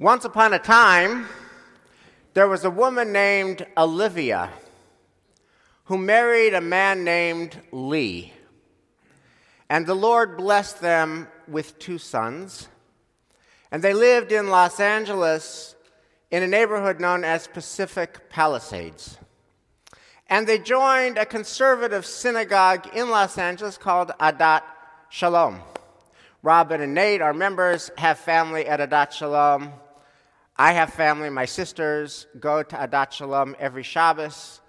Once upon a time, there was a woman named Olivia who married a man named Lee. And the Lord blessed them with two sons. And they lived in Los Angeles in a neighborhood known as Pacific Palisades. And they joined a conservative synagogue in Los Angeles called Adat Shalom. Robin and Nate, our members, have family at Adat Shalom. I have family. My sisters go to Adat Shalom every Shabbos.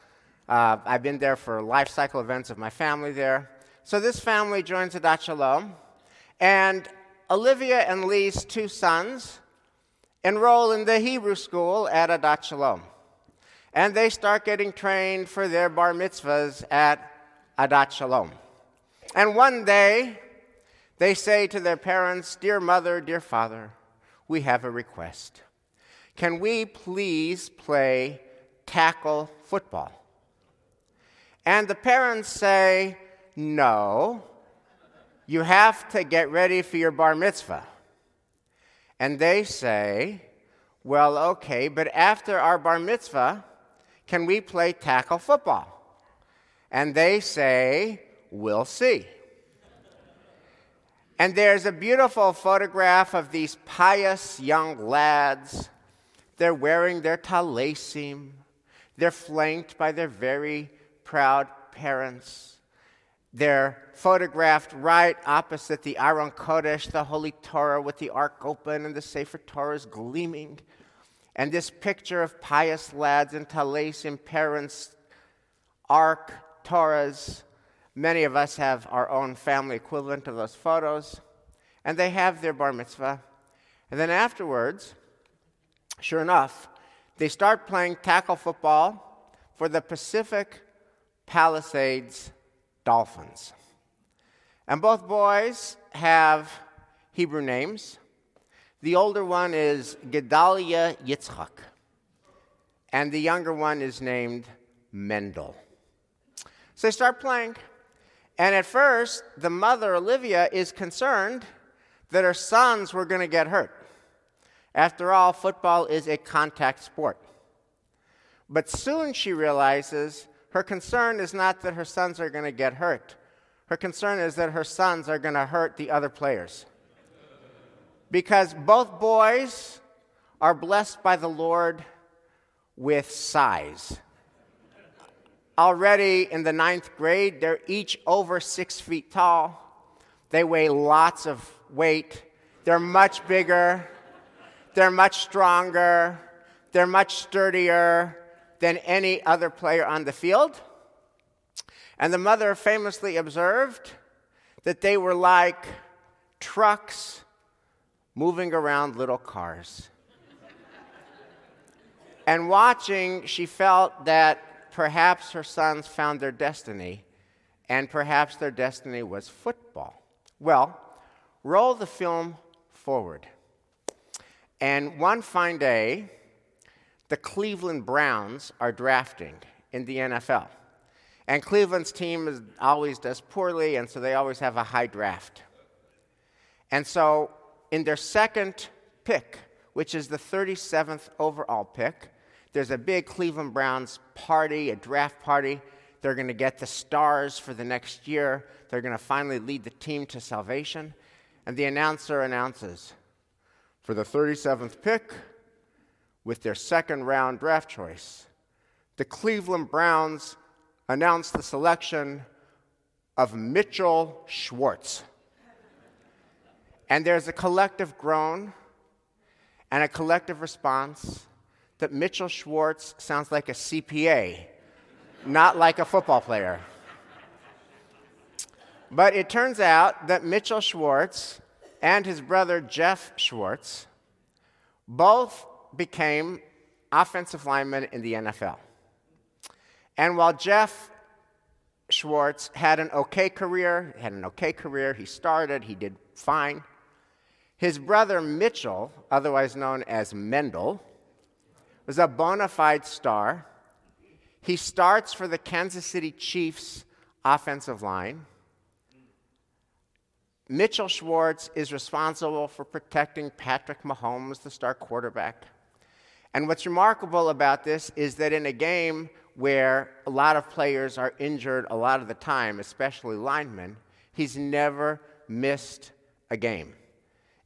Uh, I've been there for life cycle events of my family there. So this family joins Adat Shalom. And Olivia and Lee's two sons enroll in the Hebrew school at Adat Shalom. And they start getting trained for their bar mitzvahs at Adat Shalom. And one day, they say to their parents, Dear mother, dear father, we have a request. Can we please play tackle football? And the parents say, No, you have to get ready for your bar mitzvah. And they say, Well, okay, but after our bar mitzvah, can we play tackle football? And they say, We'll see. And there's a beautiful photograph of these pious young lads. They're wearing their talesim. They're flanked by their very proud parents. They're photographed right opposite the Aron Kodesh, the Holy Torah, with the Ark open and the Sefer Torah is gleaming. And this picture of pious lads and Talesim, parents, Ark, Torahs. Many of us have our own family equivalent of those photos. And they have their bar mitzvah. And then afterwards, sure enough, they start playing tackle football for the Pacific Palisades Dolphins. And both boys have Hebrew names. The older one is Gedalia Yitzchak, and the younger one is named Mendel. So they start playing. And at first, the mother, Olivia, is concerned that her sons were going to get hurt. After all, football is a contact sport. But soon she realizes her concern is not that her sons are going to get hurt. Her concern is that her sons are going to hurt the other players. Because both boys are blessed by the Lord with size. Already in the ninth grade, they're each over six feet tall. They weigh lots of weight. They're much bigger. They're much stronger. They're much sturdier than any other player on the field. And the mother famously observed that they were like trucks moving around little cars. and watching, she felt that perhaps her sons found their destiny, and perhaps their destiny was football. Well, roll the film forward. And one fine day, the Cleveland Browns are drafting in the NFL. And Cleveland's team always does poorly, and so they always have a high draft. And so, in their second pick, which is the 37th overall pick, there's a big Cleveland Browns party, a draft party. They're going to get the stars for the next year. They're going to finally lead the team to salvation. And the announcer announces for the 37th pick, with their second round draft choice. The Cleveland Browns announced the selection of Mitchell Schwartz. And there's a collective groan and a collective response that Mitchell Schwartz sounds like a CPA, not like a football player. But it turns out that Mitchell Schwartz and his brother Jeff Schwartz both became offensive linemen in the NFL. And while Jeff Schwartz had an okay career, had an okay career, he started, he did fine. His brother Mitchell, otherwise known as Mendel, was a bona fide star. He starts for the Kansas City Chiefs offensive line. Mitchell Schwartz is responsible for protecting Patrick Mahomes, the star quarterback. And what's remarkable about this is that in a game where a lot of players are injured a lot of the time, especially linemen, he's never missed a game.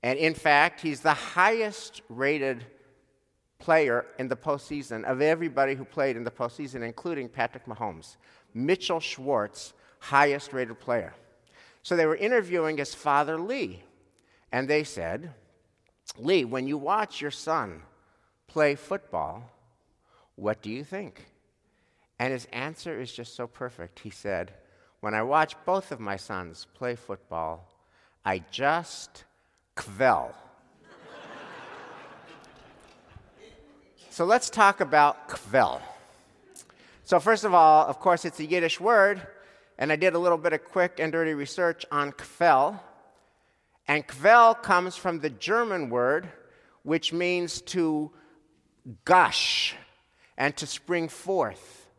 And in fact, he's the highest rated player in the postseason of everybody who played in the postseason, including Patrick Mahomes. Mitchell Schwartz, highest rated player. So they were interviewing his father, Lee, and they said, Lee, when you watch your son play football, what do you think? And his answer is just so perfect. He said, When I watch both of my sons play football, I just kvel. so let's talk about kvel. So, first of all, of course, it's a Yiddish word, and I did a little bit of quick and dirty research on kvel. And kvel comes from the German word, which means to gush and to spring forth.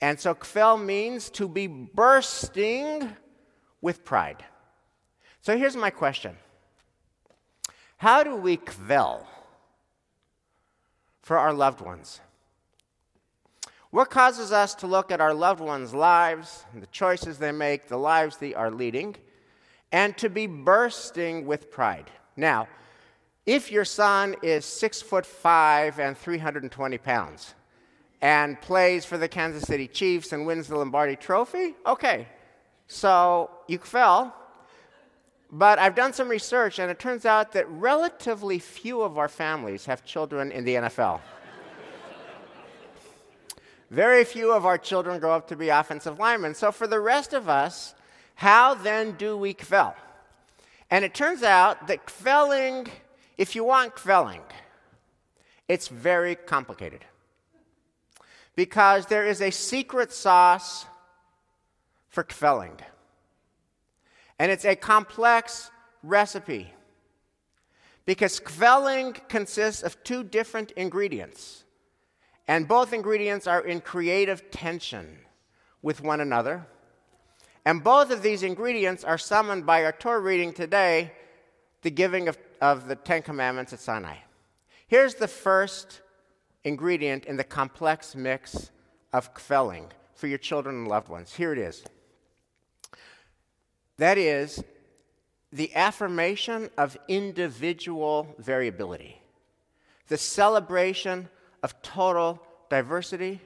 And so kvel means to be bursting with pride. So here's my question How do we kvel for our loved ones? What causes us to look at our loved ones' lives, the choices they make, the lives they are leading, and to be bursting with pride? Now, if your son is six foot five and 320 pounds and plays for the Kansas City Chiefs and wins the Lombardi Trophy, okay, so you kvel. But I've done some research, and it turns out that relatively few of our families have children in the NFL. Very few of our children grow up to be offensive linemen. So, for the rest of us, how then do we kvel? And it turns out that kvelling if you want kvelling, it's very complicated. Because there is a secret sauce for kvelling. And it's a complex recipe. Because kvelling consists of two different ingredients. And both ingredients are in creative tension with one another. And both of these ingredients are summoned by our Torah reading today, the giving of of the Ten Commandments at Sinai. Here's the first ingredient in the complex mix of kvelling for your children and loved ones. Here it is. That is the affirmation of individual variability, the celebration of total diversity,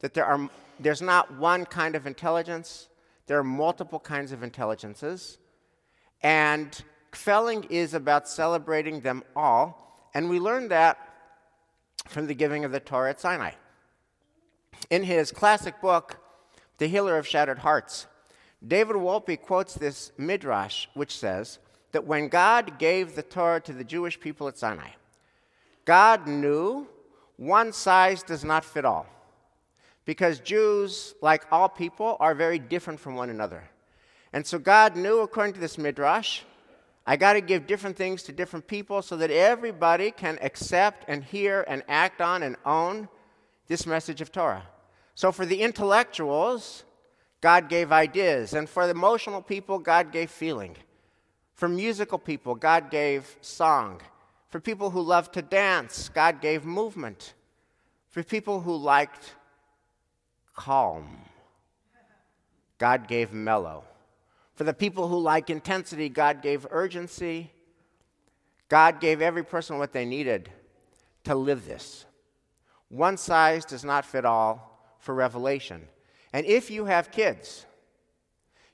that there are, there's not one kind of intelligence, there are multiple kinds of intelligences, and Kvelling is about celebrating them all, and we learned that from the giving of the Torah at Sinai. In his classic book, The Healer of Shattered Hearts, David Wolpe quotes this midrash, which says that when God gave the Torah to the Jewish people at Sinai, God knew one size does not fit all. Because Jews, like all people, are very different from one another. And so God knew, according to this midrash, I got to give different things to different people so that everybody can accept and hear and act on and own this message of Torah. So for the intellectuals, God gave ideas. And for the emotional people, God gave feeling. For musical people, God gave song. For people who loved to dance, God gave movement. For people who liked calm, God gave mellow. For the people who like intensity, God gave urgency. God gave every person what they needed to live this. One size does not fit all for revelation. And if you have kids,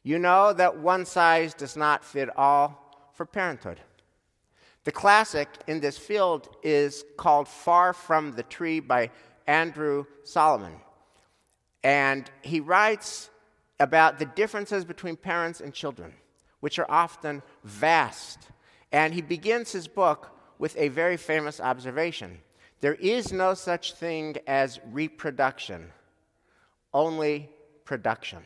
you know that one size does not fit all for parenthood. The classic in this field is called Far from the Tree by Andrew Solomon. And he writes about the differences between parents and children, which are often vast. And he begins his book with a very famous observation there is no such thing as reproduction, only production.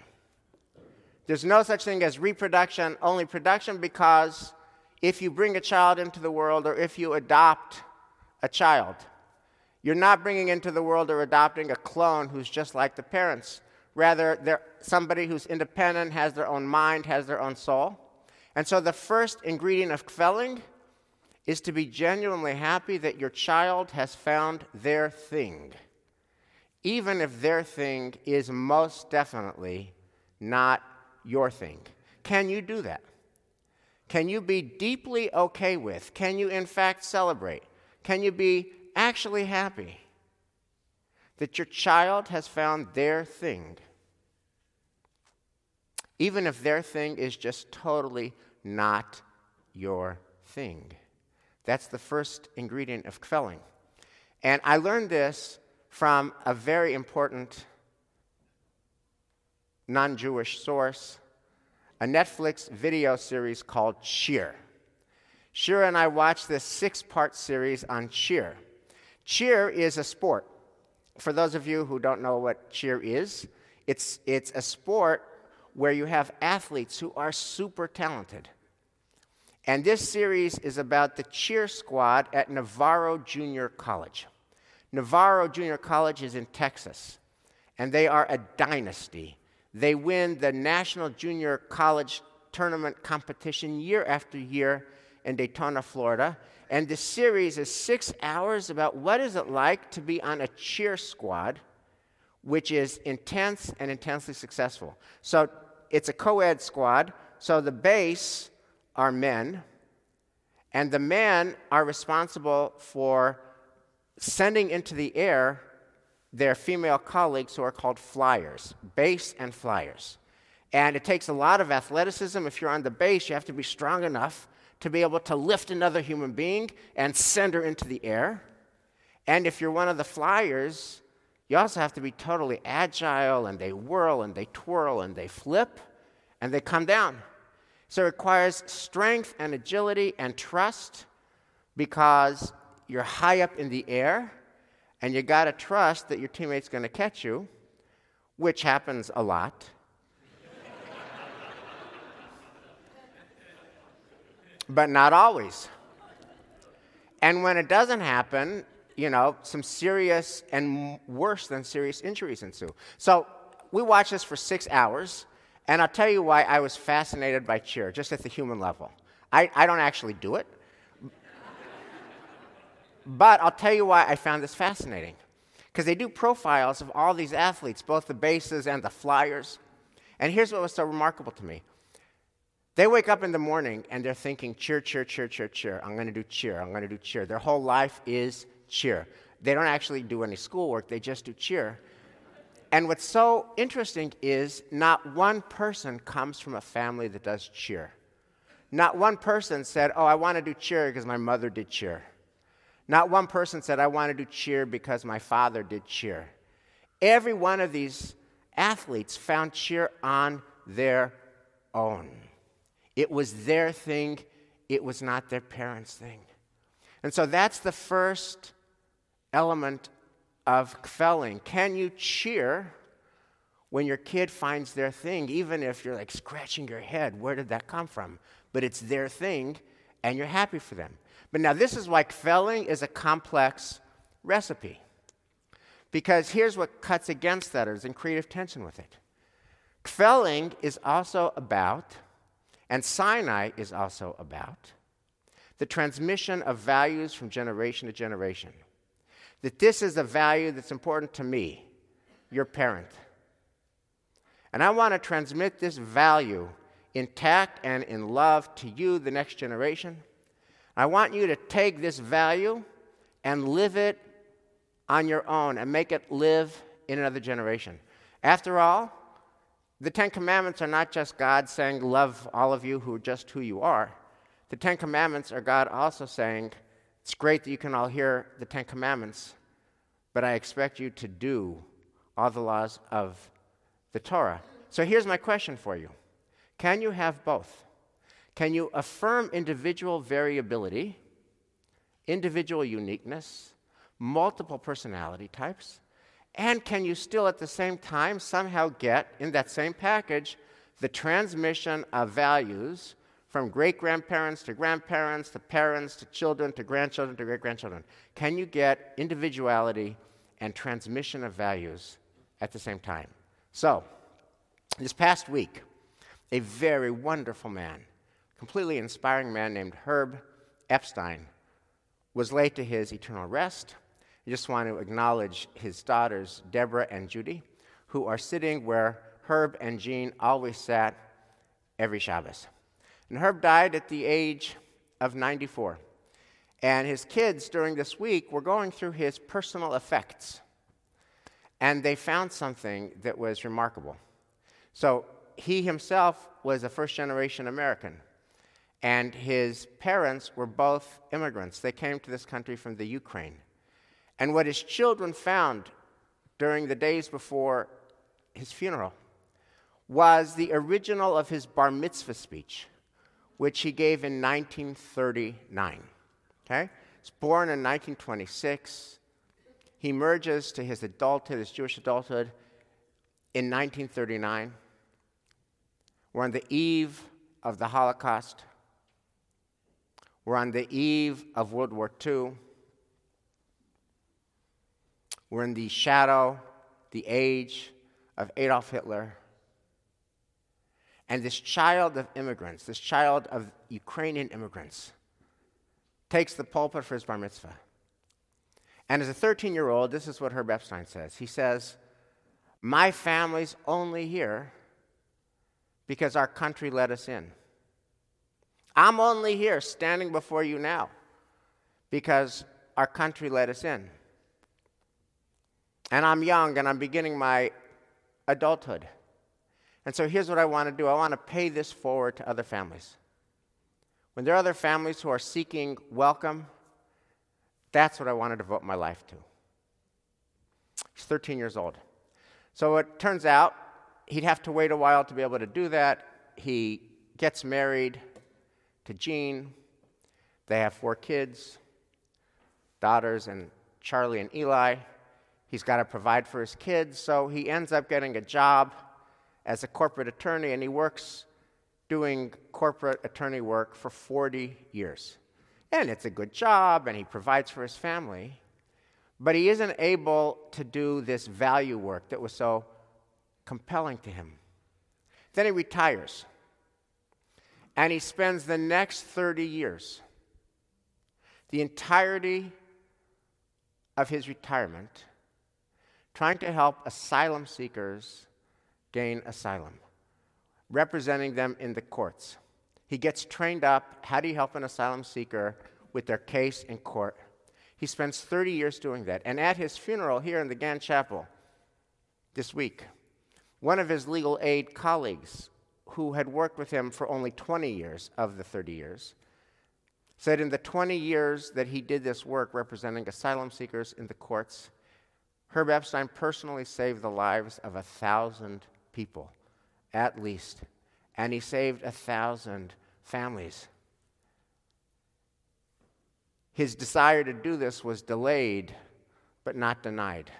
There's no such thing as reproduction, only production, because if you bring a child into the world or if you adopt a child, you're not bringing into the world or adopting a clone who's just like the parents. Rather, they're somebody who's independent, has their own mind, has their own soul. And so the first ingredient of kvelling is to be genuinely happy that your child has found their thing, even if their thing is most definitely not your thing. Can you do that? Can you be deeply okay with? Can you, in fact, celebrate? Can you be actually happy that your child has found their thing? Even if their thing is just totally not your thing. That's the first ingredient of kvelling. And I learned this from a very important non Jewish source, a Netflix video series called Cheer. Shira and I watched this six part series on cheer. Cheer is a sport. For those of you who don't know what cheer is, it's, it's a sport where you have athletes who are super talented. And this series is about the cheer squad at Navarro Junior College. Navarro Junior College is in Texas, and they are a dynasty. They win the National Junior College Tournament competition year after year in Daytona, Florida. And the series is six hours about what is it like to be on a cheer squad, which is intense and intensely successful. So it's a co ed squad. So the base are men, and the men are responsible for sending into the air their female colleagues who are called flyers, base and flyers. And it takes a lot of athleticism. If you're on the base, you have to be strong enough to be able to lift another human being and send her into the air. And if you're one of the flyers, you also have to be totally agile, and they whirl and they twirl and they flip and they come down. So it requires strength and agility and trust because you're high up in the air and you got to trust that your teammate's going to catch you, which happens a lot. but not always. And when it doesn't happen, you know, some serious and worse than serious injuries ensue. So we watched this for six hours. And I'll tell you why I was fascinated by cheer, just at the human level. I, I don't actually do it. But I'll tell you why I found this fascinating. Because they do profiles of all these athletes, both the bases and the flyers. And here's what was so remarkable to me they wake up in the morning and they're thinking, cheer, cheer, cheer, cheer, cheer. I'm going to do cheer. I'm going to do cheer. Their whole life is cheer. They don't actually do any schoolwork, they just do cheer. And what's so interesting is not one person comes from a family that does cheer. Not one person said, Oh, I want to do cheer because my mother did cheer. Not one person said, I want to do cheer because my father did cheer. Every one of these athletes found cheer on their own. It was their thing, it was not their parents' thing. And so that's the first element of kvelling. Can you cheer when your kid finds their thing, even if you're like scratching your head? Where did that come from? But it's their thing, and you're happy for them. But now, this is why kvelling is a complex recipe. Because here's what cuts against that or is in creative tension with it. Kvelling is also about, and Sinai is also about, the transmission of values from generation to generation that this is a value that's important to me, your parent. And I want to transmit this value intact and in love to you, the next generation. I want you to take this value and live it on your own and make it live in another generation. After all, the Ten Commandments are not just God saying, Love all of you who are just who you are. The Ten Commandments are God also saying, it's great that you can all hear the Ten Commandments, but I expect you to do all the laws of the Torah. So here's my question for you Can you have both? Can you affirm individual variability, individual uniqueness, multiple personality types? And can you still at the same time somehow get in that same package the transmission of values from great grandparents to grandparents to parents to children to grandchildren to great grandchildren? Can you get individuality and transmission of values at the same time? So, this past week, a very wonderful man completely inspiring man named Herb Epstein, was laid to his eternal rest. I just want to acknowledge his daughters, Deborah and Judy, who are sitting where Herb and Jean always sat every Shabbos. And Herb died at the age of 94. And his kids during this week were going through his personal effects. And they found something that was remarkable. So he himself was a first generation American. And his parents were both immigrants. They came to this country from the Ukraine. And what his children found during the days before his funeral was the original of his bar mitzvah speech, which he gave in 1939. Okay? He's born in 1926. He merges to his adulthood, his Jewish adulthood, in 1939. We're on the eve of the Holocaust. We're on the eve of World War II. We're in the shadow, the age of Adolf Hitler. And this child of immigrants, this child of Ukrainian immigrants, takes the pulpit for his bar mitzvah. And as a 13 year old, this is what Herb Epstein says. He says, My family's only here because our country let us in. I'm only here standing before you now because our country let us in. And I'm young and I'm beginning my adulthood. And so here's what I want to do I want to pay this forward to other families. When there are other families who are seeking welcome, that's what I want to devote my life to. He's 13 years old. So it turns out he'd have to wait a while to be able to do that. He gets married to Jean. They have four kids daughters and Charlie and Eli. He's got to provide for his kids, so he ends up getting a job as a corporate attorney, and he works doing corporate attorney work for 40 years. And it's a good job, and he provides for his family. But he isn't able to do this value work that was so compelling to him. Then he retires. And he spends the next 30 years, the entirety of his retirement, trying to help asylum seekers gain asylum, representing them in the courts. He gets trained up. How do you help an asylum seeker with their case in court? He spends 30 years doing that. And at his funeral here in the Gann Chapel this week, one of his legal aid colleagues, who had worked with him for only 20 years of the 30 years, said in the 20 years that he did this work representing asylum seekers in the courts, Herb Epstein personally saved the lives of a thousand people, at least, and he saved a thousand families. His desire to do this was delayed, but not denied.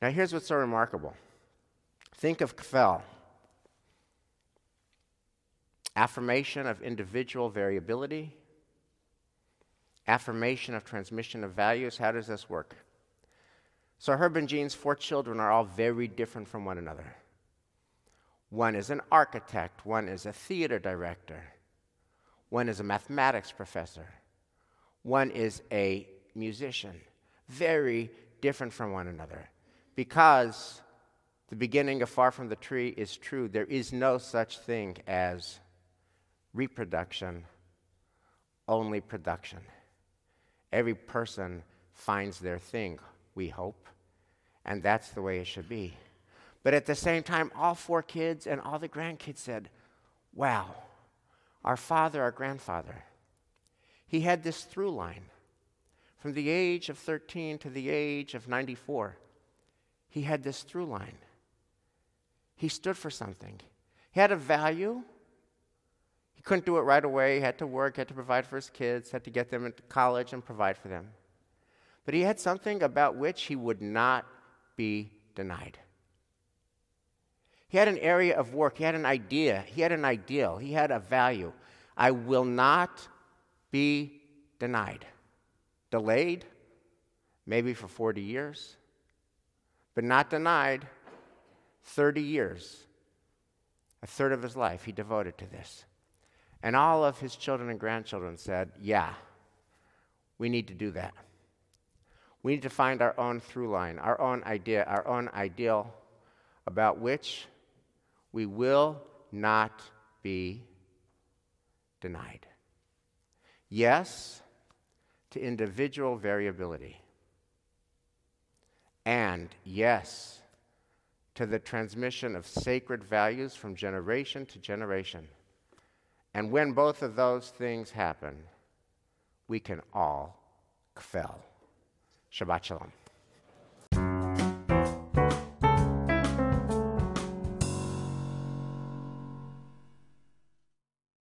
Now, here's what's so remarkable think of kvel affirmation of individual variability, affirmation of transmission of values. How does this work? So Herb and Jean's four children are all very different from one another. One is an architect, one is a theater director, one is a mathematics professor, one is a musician. Very different from one another. Because the beginning of Far From the Tree is true, there is no such thing as reproduction, only production. Every person finds their thing, we hope. And that's the way it should be. But at the same time, all four kids and all the grandkids said, Wow, our father, our grandfather, he had this through line. From the age of 13 to the age of 94, he had this through line. He stood for something. He had a value. Couldn't do it right away. He had to work, had to provide for his kids, had to get them into college and provide for them. But he had something about which he would not be denied. He had an area of work, he had an idea, he had an ideal, he had a value. I will not be denied. Delayed, maybe for 40 years, but not denied 30 years A third of his life he devoted to this. And all of his children and grandchildren said, Yeah, we need to do that. We need to find our own through line, our own idea, our own ideal about which we will not be denied. Yes to individual variability. And yes to the transmission of sacred values from generation to generation. And when both of those things happen, we can all kvel. Shabbat Shalom.